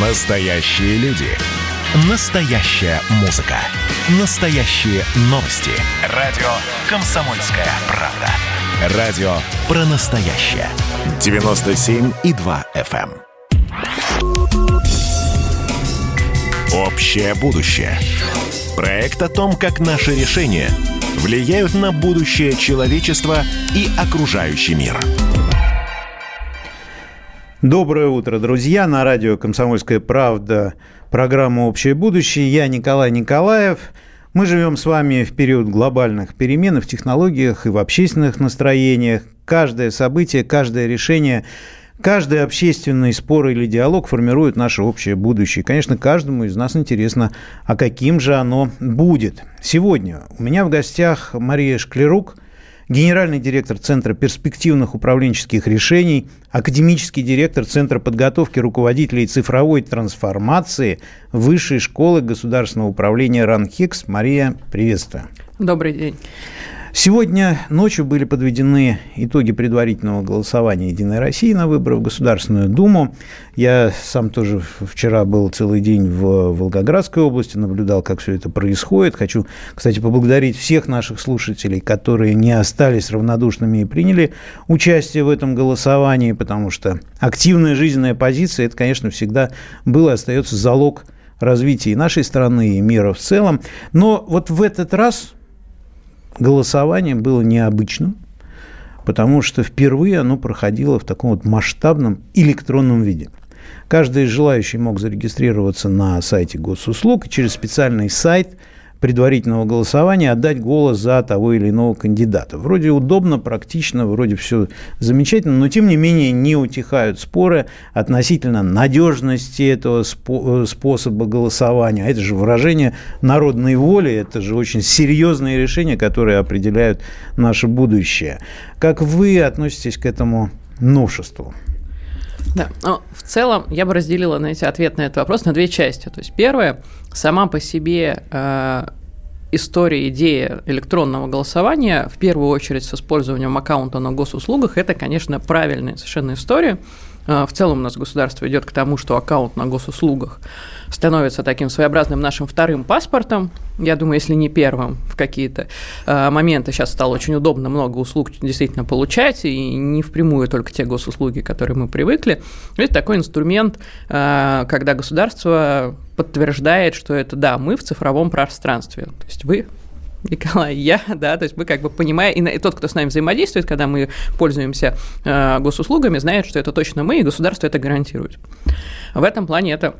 Настоящие люди. Настоящая музыка. Настоящие новости. Радио «Комсомольская правда». Радио про настоящее. 97,2 FM. эм. Общее будущее. Проект о том, как наши решения влияют на будущее человечества и окружающий мир. Доброе утро, друзья. На радио «Комсомольская правда» программа «Общее будущее». Я Николай Николаев. Мы живем с вами в период глобальных перемен в технологиях и в общественных настроениях. Каждое событие, каждое решение Каждый общественный спор или диалог формирует наше общее будущее. конечно, каждому из нас интересно, а каким же оно будет. Сегодня у меня в гостях Мария Шклерук – генеральный директор Центра перспективных управленческих решений, академический директор Центра подготовки руководителей цифровой трансформации Высшей школы государственного управления РАНХИКС. Мария, приветствую. Добрый день. Сегодня ночью были подведены итоги предварительного голосования «Единой России» на выборы в Государственную Думу. Я сам тоже вчера был целый день в Волгоградской области, наблюдал, как все это происходит. Хочу, кстати, поблагодарить всех наших слушателей, которые не остались равнодушными и приняли участие в этом голосовании, потому что активная жизненная позиция – это, конечно, всегда было и остается залог развития и нашей страны, и мира в целом. Но вот в этот раз голосование было необычным, потому что впервые оно проходило в таком вот масштабном электронном виде. Каждый желающий мог зарегистрироваться на сайте госуслуг и через специальный сайт – предварительного голосования отдать голос за того или иного кандидата. Вроде удобно, практично, вроде все замечательно, но тем не менее не утихают споры относительно надежности этого э, способа голосования. А это же выражение народной воли, это же очень серьезные решения, которые определяют наше будущее. Как вы относитесь к этому новшеству? Да, но в целом я бы разделила на эти ответ на этот вопрос на две части. То есть первое, сама по себе э, история, идея электронного голосования, в первую очередь с использованием аккаунта на госуслугах, это, конечно, правильная совершенно история. А, в целом у нас государство идет к тому, что аккаунт на госуслугах становится таким своеобразным нашим вторым паспортом. Я думаю, если не первым в какие-то а, моменты сейчас стало очень удобно много услуг действительно получать, и не впрямую только те госуслуги, которые мы привыкли. Это такой инструмент, а, когда государство подтверждает, что это да, мы в цифровом пространстве. То есть вы Николай, я, да, то есть мы как бы понимаем, и, и тот, кто с нами взаимодействует, когда мы пользуемся э, госуслугами, знает, что это точно мы, и государство это гарантирует. В этом плане это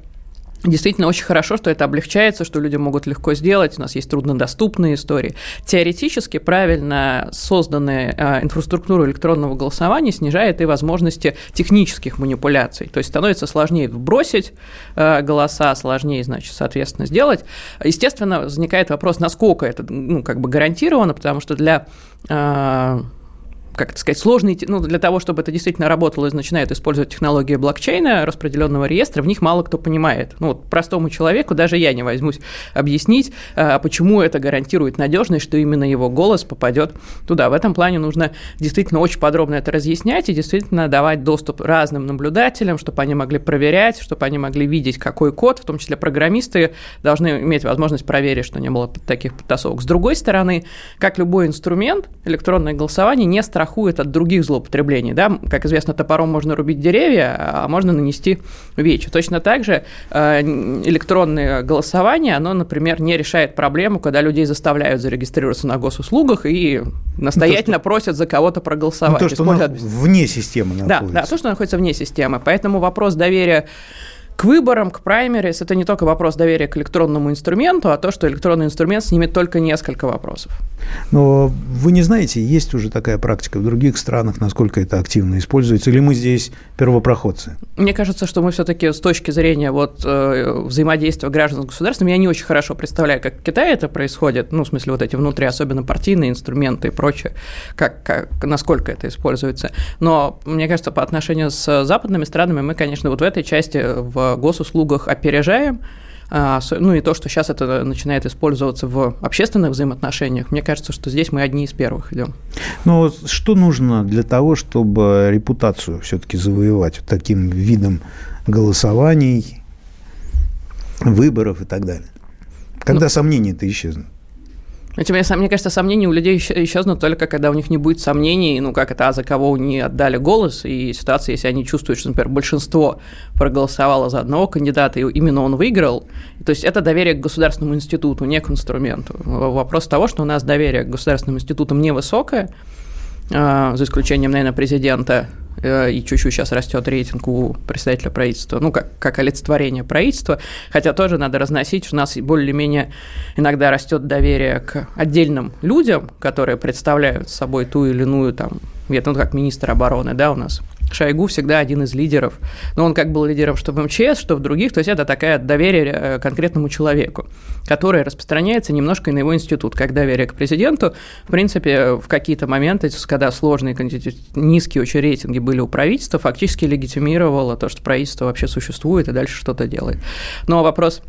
Действительно, очень хорошо, что это облегчается, что люди могут легко сделать. У нас есть труднодоступные истории. Теоретически правильно созданная э, инфраструктура электронного голосования снижает и возможности технических манипуляций. То есть становится сложнее вбросить э, голоса, сложнее, значит, соответственно, сделать. Естественно, возникает вопрос, насколько это ну, как бы гарантировано, потому что для э, как это сказать, сложные, ну, для того, чтобы это действительно работало, начинают использовать технологии блокчейна, распределенного реестра, в них мало кто понимает. Ну, вот простому человеку даже я не возьмусь объяснить, а, почему это гарантирует надежность, что именно его голос попадет туда. В этом плане нужно действительно очень подробно это разъяснять и действительно давать доступ разным наблюдателям, чтобы они могли проверять, чтобы они могли видеть, какой код, в том числе программисты должны иметь возможность проверить, что не было таких подтасовок. С другой стороны, как любой инструмент, электронное голосование не страхует страхует от других злоупотреблений. Да? Как известно, топором можно рубить деревья, а можно нанести вечь. Точно так же э, электронное голосование, оно, например, не решает проблему, когда людей заставляют зарегистрироваться на госуслугах и настоятельно ну, то, что... просят за кого-то проголосовать. Ну, то, что вне системы находится. Да, да, то, что находится вне системы. Поэтому вопрос доверия к выборам, к праймерис, это не только вопрос доверия к электронному инструменту, а то, что электронный инструмент снимет только несколько вопросов. Но вы не знаете, есть уже такая практика в других странах, насколько это активно используется, или мы здесь первопроходцы? Мне кажется, что мы все-таки с точки зрения вот, э, взаимодействия граждан с государством, я не очень хорошо представляю, как в Китае это происходит, ну, в смысле, вот эти внутри, особенно партийные инструменты и прочее, как, как, насколько это используется. Но, мне кажется, по отношению с западными странами мы, конечно, вот в этой части в госуслугах опережаем, а, ну и то, что сейчас это начинает использоваться в общественных взаимоотношениях, мне кажется, что здесь мы одни из первых идем. Но что нужно для того, чтобы репутацию все-таки завоевать таким видом голосований выборов и так далее. Когда ну, сомнения-то исчезнут? Мне, мне кажется, сомнения у людей исчезнут только когда у них не будет сомнений, ну как это, а за кого они отдали голос, и ситуация, если они чувствуют, что, например, большинство проголосовало за одного кандидата, и именно он выиграл, то есть это доверие к государственному институту, не к инструменту. Вопрос того, что у нас доверие к государственным институтам невысокое, за исключением, наверное, президента, Э, и чуть-чуть сейчас растет рейтинг у представителя правительства, ну, как, как олицетворение правительства, хотя тоже надо разносить, у нас более-менее иногда растет доверие к отдельным людям, которые представляют собой ту или иную там, ну, как министр обороны, да, у нас Шойгу всегда один из лидеров. Но он как был лидером что в МЧС, что в других. То есть это такая доверие э, конкретному человеку, которое распространяется немножко и на его институт. Как доверие к президенту, в принципе, в какие-то моменты, когда сложные, низкие очень рейтинги были у правительства, фактически легитимировало то, что правительство вообще существует и дальше что-то делает. Но вопрос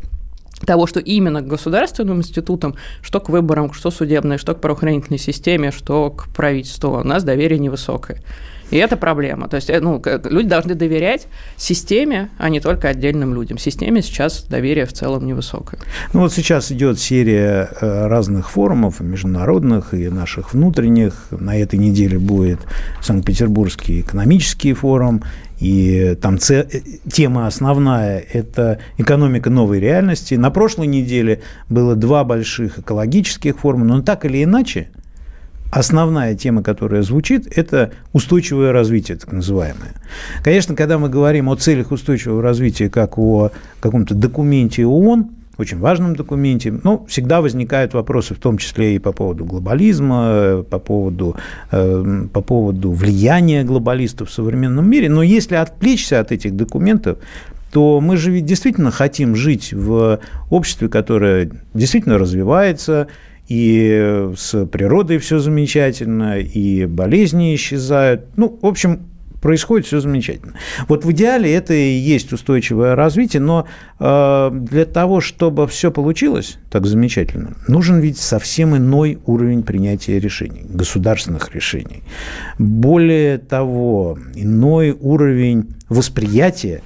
того, что именно к государственным институтам, что к выборам, что судебной, что к правоохранительной системе, что к правительству, у нас доверие невысокое. И это проблема. То есть э, ну, люди должны доверять системе, а не только отдельным людям. Системе сейчас доверие в целом невысокое. Ну вот сейчас идет серия э, разных форумов, международных и наших внутренних. На этой неделе будет Санкт-Петербургский экономический форум, и там ц... Э, тема основная – это экономика новой реальности. На прошлой неделе было два больших экологических форума, но так или иначе – основная тема, которая звучит, это устойчивое развитие, так называемое. Конечно, когда мы говорим о целях устойчивого развития как о каком-то документе ООН, очень важном документе, ну, всегда возникают вопросы, в том числе и по поводу глобализма, по поводу, э, по поводу влияния глобалистов в современном мире. Но если отвлечься от этих документов, то мы же ведь действительно хотим жить в обществе, которое действительно развивается, и с природой все замечательно, и болезни исчезают. Ну, в общем, происходит все замечательно. Вот в идеале это и есть устойчивое развитие, но э, для того, чтобы все получилось так замечательно, нужен ведь совсем иной уровень принятия решений, государственных решений. Более того, иной уровень восприятия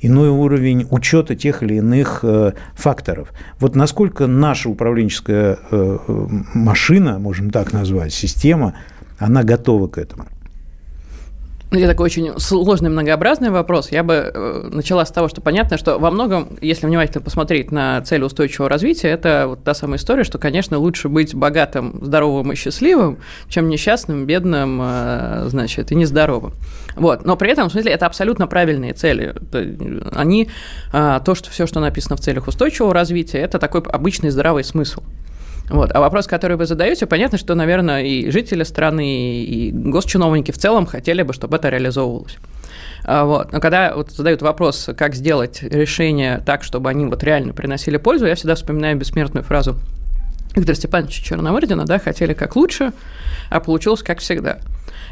иной уровень учета тех или иных э, факторов. Вот насколько наша управленческая э, машина, можем так назвать, система, она готова к этому? Ну, это такой очень сложный, многообразный вопрос. Я бы э, начала с того, что понятно, что во многом, если внимательно посмотреть на цель устойчивого развития, это вот та самая история, что, конечно, лучше быть богатым, здоровым и счастливым, чем несчастным, бедным, э, значит, и нездоровым. Вот. Но при этом, в смысле, это абсолютно правильные цели. Они, э, то, что все, что написано в целях устойчивого развития, это такой обычный здравый смысл. Вот. А вопрос, который вы задаете, понятно, что, наверное, и жители страны, и госчиновники в целом хотели бы, чтобы это реализовывалось. А, вот. Но когда вот задают вопрос, как сделать решение так, чтобы они вот реально приносили пользу, я всегда вспоминаю бессмертную фразу Виктора Степановича Черномырдина, да, хотели как лучше, а получилось как всегда.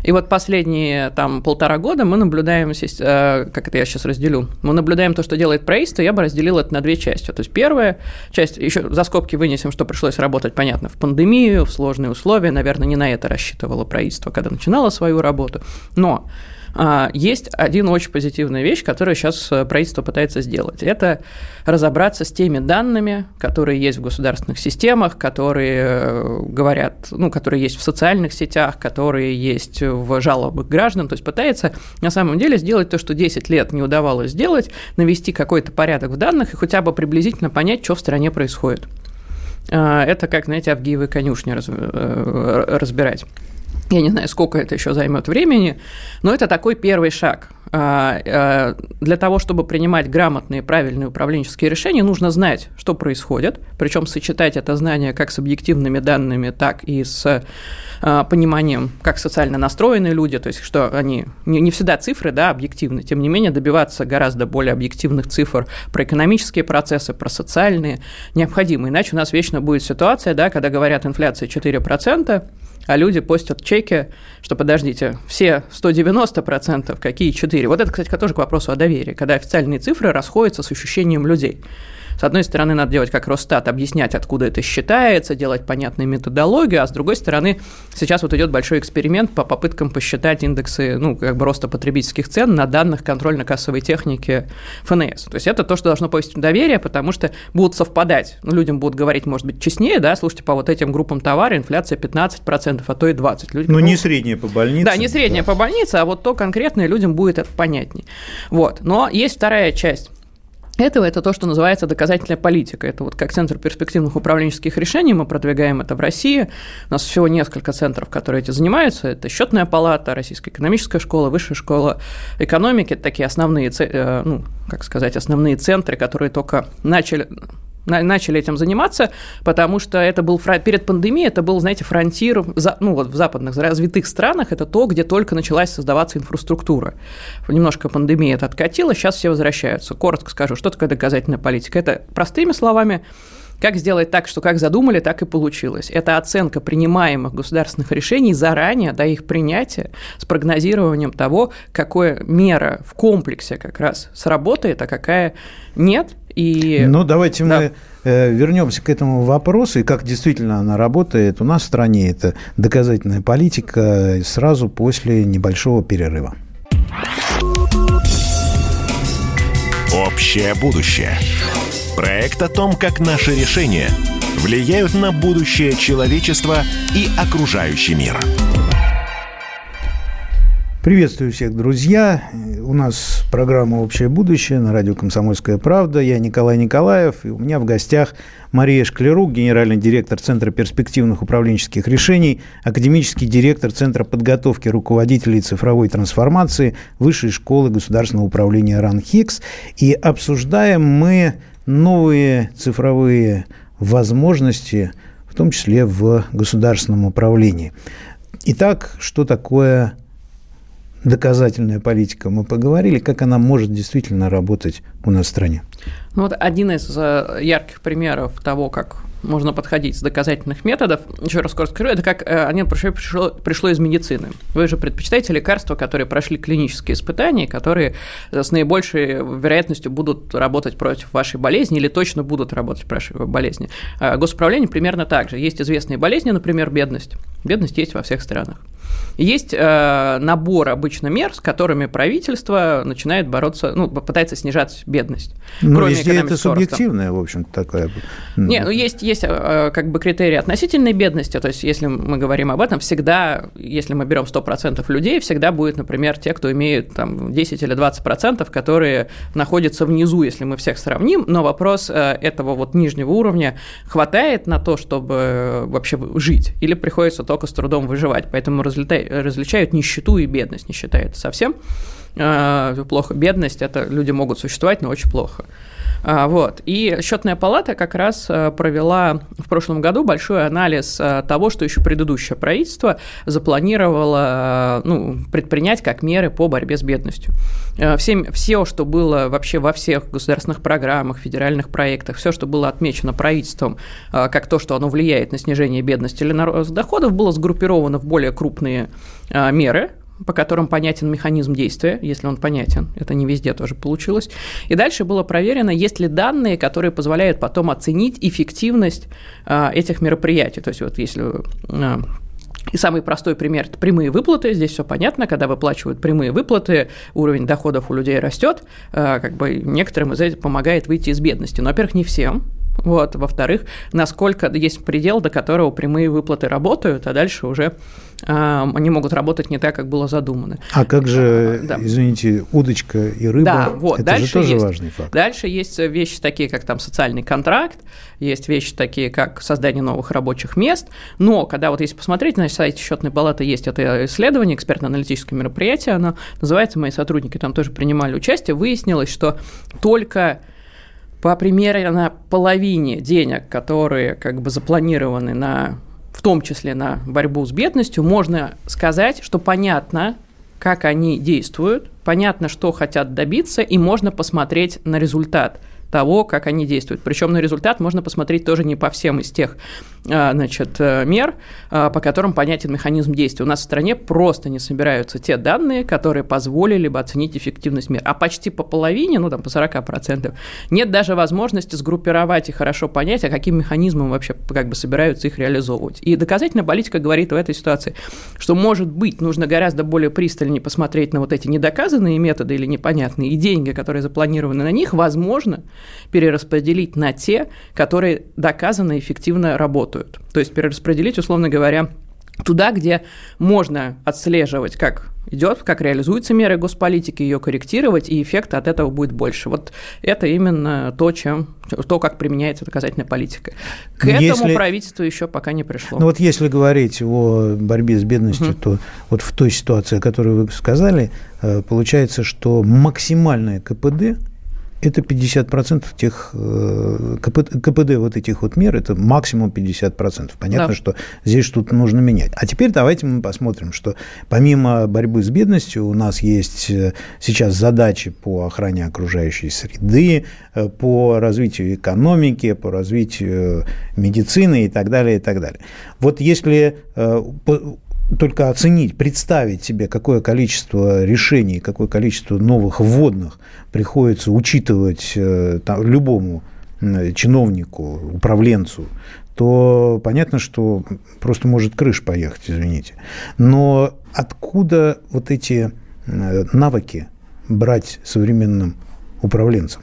И вот последние там полтора года мы наблюдаем, э, как это я сейчас разделю, мы наблюдаем то, что делает правительство, я бы разделил это на две части. То есть первая часть, еще за скобки вынесем, что пришлось работать, понятно, в пандемию, в сложные условия, наверное, не на это рассчитывало правительство, когда начинало свою работу, но есть один очень позитивная вещь, которую сейчас э, правительство пытается сделать. Это разобраться с теми данными, которые есть в государственных системах, которые э, говорят, ну, которые есть в социальных сетях, которые есть в жалобах граждан. То есть пытается на самом деле сделать то, что 10 лет не удавалось сделать, навести какой-то порядок в данных и хотя бы приблизительно понять, что в стране происходит. А, это как, знаете, Авгиевы конюшни э, разбирать. Я не знаю, сколько это еще займет времени, но это такой первый шаг. А, а, для того, чтобы принимать грамотные, правильные управленческие решения, нужно знать, что происходит, причем сочетать это знание как с объективными данными, так и с а, пониманием, как социально настроены люди, то есть что они не всегда цифры, да, объективны, тем не менее добиваться гораздо более объективных цифр про экономические процессы, про социальные необходимы, иначе у нас вечно будет ситуация, да, когда говорят инфляция 4%, а люди постят чеки, что подождите, все 190%, какие 4? Вот это, кстати, тоже к вопросу о доверии, когда официальные цифры расходятся с ощущением людей. С одной стороны, надо делать как Росстат, объяснять, откуда это считается, делать понятную методологию, а с другой стороны, сейчас вот идет большой эксперимент по попыткам посчитать индексы, ну, как бы роста потребительских цен на данных контрольно-кассовой техники ФНС. То есть это то, что должно повысить доверие, потому что будут совпадать. Ну, людям будут говорить, может быть, честнее, да, слушайте, по вот этим группам товара инфляция 15%, а то и 20%. Люди, ну, не средняя по больнице. Да, не средняя да. по больнице, а вот то конкретное людям будет это понятней. Вот. Но есть вторая часть этого это то, что называется доказательная политика. Это вот как Центр перспективных управленческих решений, мы продвигаем это в России. У нас всего несколько центров, которые этим занимаются. Это счетная палата, Российская экономическая школа, Высшая школа экономики. Это такие основные, э, ну, как сказать, основные центры, которые только начали начали этим заниматься, потому что это был перед пандемией, это был, знаете, фронтир, ну вот в западных развитых странах, это то, где только началась создаваться инфраструктура. Немножко пандемия это откатила, сейчас все возвращаются. Коротко скажу, что такое доказательная политика. Это простыми словами как сделать так, что как задумали, так и получилось? Это оценка принимаемых государственных решений заранее до их принятия с прогнозированием того, какая мера в комплексе как раз сработает, а какая нет. И... Ну, давайте да. мы э, вернемся к этому вопросу и как действительно она работает. У нас в стране это доказательная политика сразу после небольшого перерыва. Общее будущее. Проект о том, как наши решения влияют на будущее человечества и окружающий мир. Приветствую всех, друзья. У нас программа «Общее будущее» на радио «Комсомольская правда». Я Николай Николаев, и у меня в гостях Мария Шклярук, генеральный директор Центра перспективных управленческих решений, академический директор Центра подготовки руководителей цифровой трансформации Высшей школы государственного управления РАНХИКС. И обсуждаем мы новые цифровые возможности, в том числе в государственном управлении. Итак, что такое доказательная политика? Мы поговорили, как она может действительно работать у нас в стране. Ну вот один из э, ярких примеров того, как можно подходить с доказательных методов. Еще раз коротко скажу, это как э, они пришло, пришло, пришло из медицины. Вы же предпочитаете лекарства, которые прошли клинические испытания, которые с наибольшей вероятностью будут работать против вашей болезни или точно будут работать против вашей болезни. А госуправление примерно так же. Есть известные болезни, например, бедность. Бедность есть во всех странах. Есть э, набор обычно мер, с которыми правительство начинает бороться, ну, пытается снижать бедность. Ну, везде это субъективное, в общем-то, такое. Не, ну, есть, есть э, как бы критерии относительной бедности, то есть если мы говорим об этом, всегда, если мы берем 100% людей, всегда будет, например, те, кто имеет там 10 или 20%, которые находятся внизу, если мы всех сравним, но вопрос э, этого вот нижнего уровня хватает на то, чтобы вообще жить, или приходится только с трудом выживать, поэтому различают нищету и бедность. Нищета – это совсем а, плохо. Бедность – это люди могут существовать, но очень плохо. А, вот. И счетная палата как раз а, провела в прошлом году большой анализ того, что еще предыдущее правительство запланировало ну, предпринять как меры по борьбе с бедностью. Все, все, что было вообще во всех государственных программах, федеральных проектах, все, что было отмечено правительством как то, что оно влияет на снижение бедности или на рост доходов, было сгруппировано в более крупные меры, по которым понятен механизм действия, если он понятен. Это не везде тоже получилось. И дальше было проверено, есть ли данные, которые позволяют потом оценить эффективность а, этих мероприятий. То есть вот если а, и самый простой пример – это прямые выплаты. Здесь все понятно, когда выплачивают прямые выплаты, уровень доходов у людей растет, а, как бы некоторым из этих помогает выйти из бедности. Но, во-первых, не всем, вот. Во-вторых, насколько есть предел, до которого прямые выплаты работают, а дальше уже э, они могут работать не так, как было задумано. А как же, да. извините, удочка и рыба? Да, вот. Это дальше же тоже есть, важный факт. Дальше есть вещи такие, как там социальный контракт, есть вещи такие, как создание новых рабочих мест. Но когда вот если посмотреть, на сайте счетной палаты есть это исследование, экспертно-аналитическое мероприятие, оно называется, мои сотрудники там тоже принимали участие, выяснилось, что только по примерно половине денег, которые как бы запланированы на, в том числе на борьбу с бедностью, можно сказать, что понятно, как они действуют, понятно, что хотят добиться, и можно посмотреть на результат того, как они действуют. Причем на результат можно посмотреть тоже не по всем из тех а, значит, э, мер, а, по которым понятен механизм действия. У нас в стране просто не собираются те данные, которые позволили бы оценить эффективность мер. А почти по половине, ну там по 40%, нет даже возможности сгруппировать и хорошо понять, а каким механизмом вообще как бы собираются их реализовывать. И доказательная политика говорит в этой ситуации, что, может быть, нужно гораздо более пристальнее посмотреть на вот эти недоказанные методы или непонятные, и деньги, которые запланированы на них, возможно, перераспределить на те, которые доказанно эффективно работают. То есть перераспределить, условно говоря, туда, где можно отслеживать, как идет, как реализуются меры госполитики, ее корректировать, и эффект от этого будет больше. Вот это именно то, чем, то как применяется доказательная политика. К если, этому правительство еще пока не пришло. Ну вот если говорить о борьбе с бедностью, угу. то вот в той ситуации, о которой вы сказали, э, получается, что максимальное КПД это 50% тех э, КПД вот этих вот мер, это максимум 50%. Понятно, да. что здесь что-то нужно менять. А теперь давайте мы посмотрим, что помимо борьбы с бедностью у нас есть э, сейчас задачи по охране окружающей среды, э, по развитию экономики, по развитию медицины и так далее, и так далее. Вот если только оценить, представить себе, какое количество решений, какое количество новых вводных приходится учитывать э, там, любому чиновнику, управленцу, то понятно, что просто может крыш поехать, извините. Но откуда вот эти э, навыки брать современным управленцам?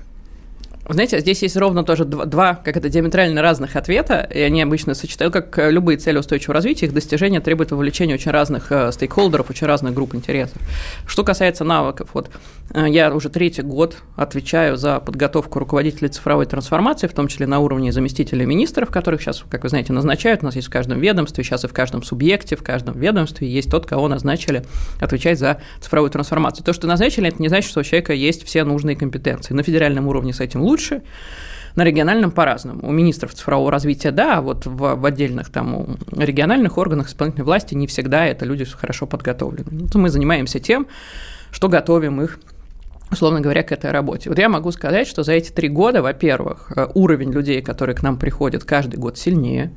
Знаете, здесь есть ровно тоже два, два как это, диаметрально разных ответа, и они обычно сочетают, как любые цели устойчивого развития, их достижение требует вовлечения очень разных э, стейкхолдеров, очень разных групп интересов. Что касается навыков, вот э, я уже третий год отвечаю за подготовку руководителей цифровой трансформации, в том числе на уровне заместителей министров, которых сейчас, как вы знаете, назначают, у нас есть в каждом ведомстве, сейчас и в каждом субъекте, в каждом ведомстве есть тот, кого назначили отвечать за цифровую трансформацию. То, что назначили, это не значит, что у человека есть все нужные компетенции. На федеральном уровне с этим лучше, лучше, на региональном по-разному. У министров цифрового развития да, а вот в, в отдельных там региональных органах исполнительной власти не всегда это люди хорошо подготовлены. Ну, мы занимаемся тем, что готовим их условно говоря, к этой работе. Вот я могу сказать, что за эти три года, во-первых, э, уровень людей, которые к нам приходят каждый год сильнее,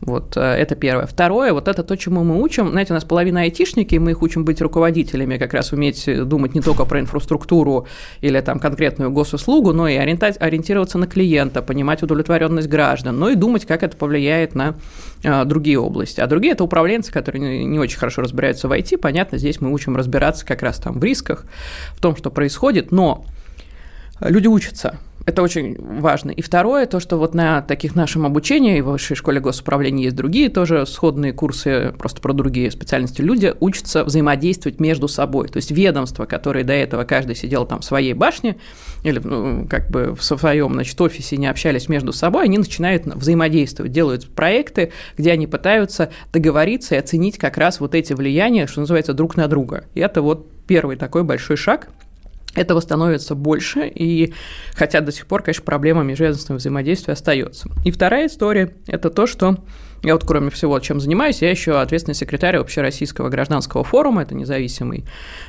вот э, это первое. Второе, вот это то, чему мы учим. Знаете, у нас половина айтишники, мы их учим быть руководителями, как раз уметь думать не только про инфраструктуру или там конкретную госуслугу, но и ориентироваться на клиента, понимать удовлетворенность граждан, но и думать, как это повлияет на а, другие области. А другие – это управленцы, которые не очень хорошо разбираются в IT. Понятно, здесь мы учим разбираться как раз там в рисках, в том, что происходит, но люди учатся. Это очень важно. И второе, то, что вот на таких нашем обучении, и в высшей школе госуправления есть другие тоже сходные курсы, просто про другие специальности, люди учатся взаимодействовать между собой. То есть ведомства, которые до этого каждый сидел там в своей башне, или ну, как бы в своем значит, офисе не общались между собой, они начинают взаимодействовать, делают проекты, где они пытаются договориться и оценить как раз вот эти влияния, что называется, друг на друга. И это вот первый такой большой шаг – этого становится больше, и хотя до сих пор, конечно, проблема межведомственного взаимодействия остается. И вторая история – это то, что я вот, кроме всего, чем занимаюсь, я еще ответственный секретарь Общероссийского гражданского форума, это независимый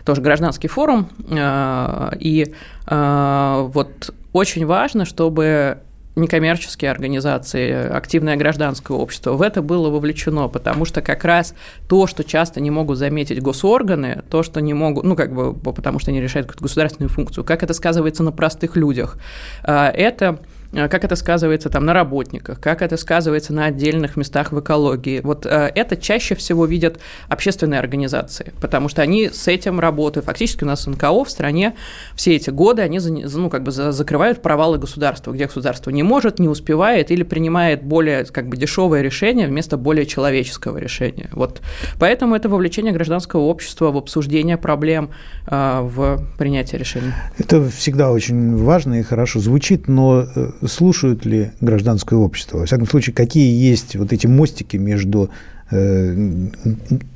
тоже гражданский форум, а, и а, вот очень важно, чтобы некоммерческие организации, активное гражданское общество. В это было вовлечено, потому что как раз то, что часто не могут заметить госорганы, то, что не могут, ну, как бы, потому что они решают какую-то государственную функцию, как это сказывается на простых людях, а, это как это сказывается там на работниках, как это сказывается на отдельных местах в экологии. Вот э, это чаще всего видят общественные организации, потому что они с этим работают. Фактически у нас НКО в стране все эти годы, они ну, как бы закрывают провалы государства, где государство не может, не успевает или принимает более как бы дешевое решение вместо более человеческого решения. Вот поэтому это вовлечение гражданского общества в обсуждение проблем, э, в принятие решений. Это всегда очень важно и хорошо звучит, но слушают ли гражданское общество? Во всяком случае, какие есть вот эти мостики между э,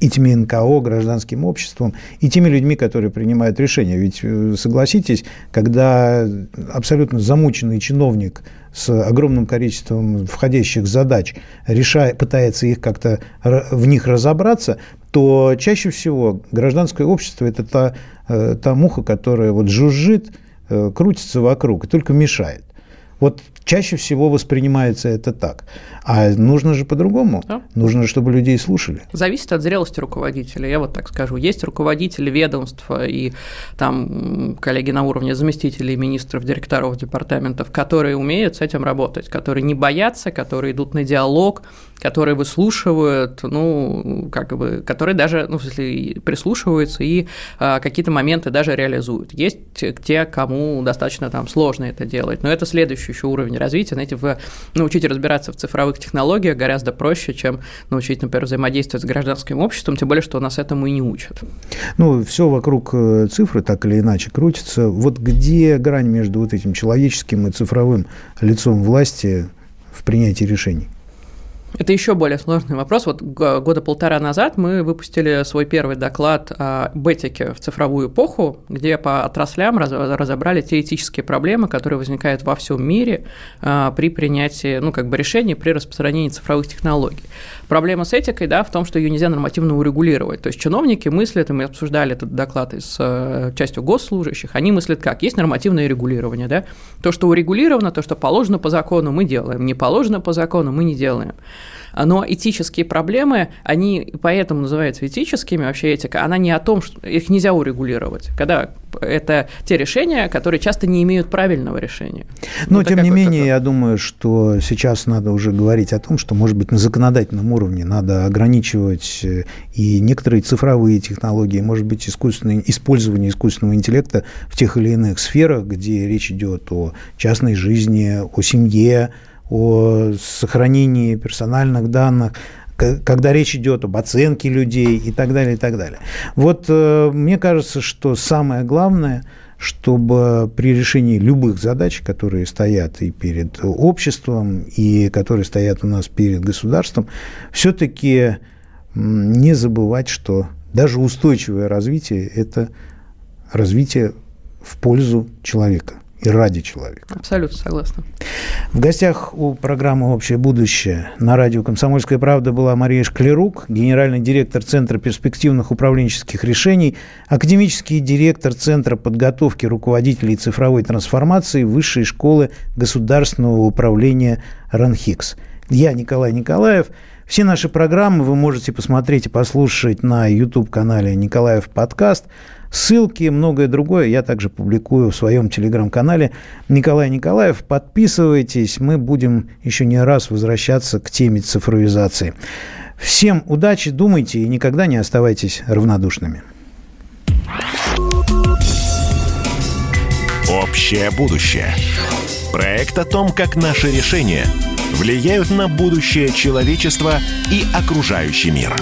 этими НКО, гражданским обществом и теми людьми, которые принимают решения. Ведь, э, согласитесь, когда абсолютно замученный чиновник с огромным количеством входящих задач решает, пытается их как-то в них разобраться, то чаще всего гражданское общество – это та, э, та муха, которая вот жужжит, крутится вокруг и только мешает. Вот чаще всего воспринимается это так. А нужно же по-другому. Да. Нужно, чтобы людей слушали. Зависит от зрелости руководителя, я вот так скажу. Есть руководители ведомства и там коллеги на уровне заместителей министров, директоров департаментов, которые умеют с этим работать, которые не боятся, которые идут на диалог, которые выслушивают, ну, как бы, которые даже, ну, в смысле, прислушиваются и а, какие-то моменты даже реализуют. Есть те, кому достаточно там сложно это делать, но это следующий еще уровень развития. Знаете, вы научить разбираться в цифровых технологиях гораздо проще, чем научить, например, взаимодействовать с гражданским обществом, тем более, что нас этому и не учат. Ну, все вокруг э, цифры так или иначе крутится. Вот где грань между вот этим человеческим и цифровым лицом власти в принятии решений? Это еще более сложный вопрос. Вот года полтора назад мы выпустили свой первый доклад о бетике в цифровую эпоху, где по отраслям разобрали те этические проблемы, которые возникают во всем мире а, при принятии, ну, как бы решений при распространении цифровых технологий. Проблема с этикой, да, в том, что ее нельзя нормативно урегулировать. То есть чиновники мыслят, и мы обсуждали этот доклад с э, частью госслужащих, они мыслят как? Есть нормативное регулирование, да? То, что урегулировано, то, что положено по закону, мы делаем, не положено по закону, мы не делаем. Но этические проблемы, они поэтому называются этическими, вообще этика, она не о том, что их нельзя урегулировать. Когда это те решения, которые часто не имеют правильного решения. Но, вот тем не менее, такой. я думаю, что сейчас надо уже говорить о том, что, может быть, на законодательном уровне надо ограничивать э, и некоторые цифровые технологии, может быть, искусственное, использование искусственного интеллекта в тех или иных сферах, где речь идет о частной жизни, о семье, о сохранении персональных данных, когда речь идет об оценке людей и так далее, и так далее. Вот э, мне кажется, что самое главное, чтобы при решении любых задач, которые стоят и перед обществом, и которые стоят у нас перед государством, все-таки не забывать, что даже устойчивое развитие – это развитие в пользу человека и ради человека. Абсолютно согласна. В гостях у программы «Общее будущее» на радио «Комсомольская правда» была Мария Шклярук, генеральный директор Центра перспективных управленческих решений, академический директор Центра подготовки руководителей цифровой трансформации Высшей школы государственного управления РАНХИКС. Я Николай Николаев. Все наши программы вы можете посмотреть и послушать на YouTube-канале «Николаев подкаст», Ссылки, многое другое я также публикую в своем телеграм-канале Николай Николаев. Подписывайтесь, мы будем еще не раз возвращаться к теме цифровизации. Всем удачи, думайте и никогда не оставайтесь равнодушными. Общее будущее. Проект о том, как наши решения влияют на будущее человечества и окружающий мир.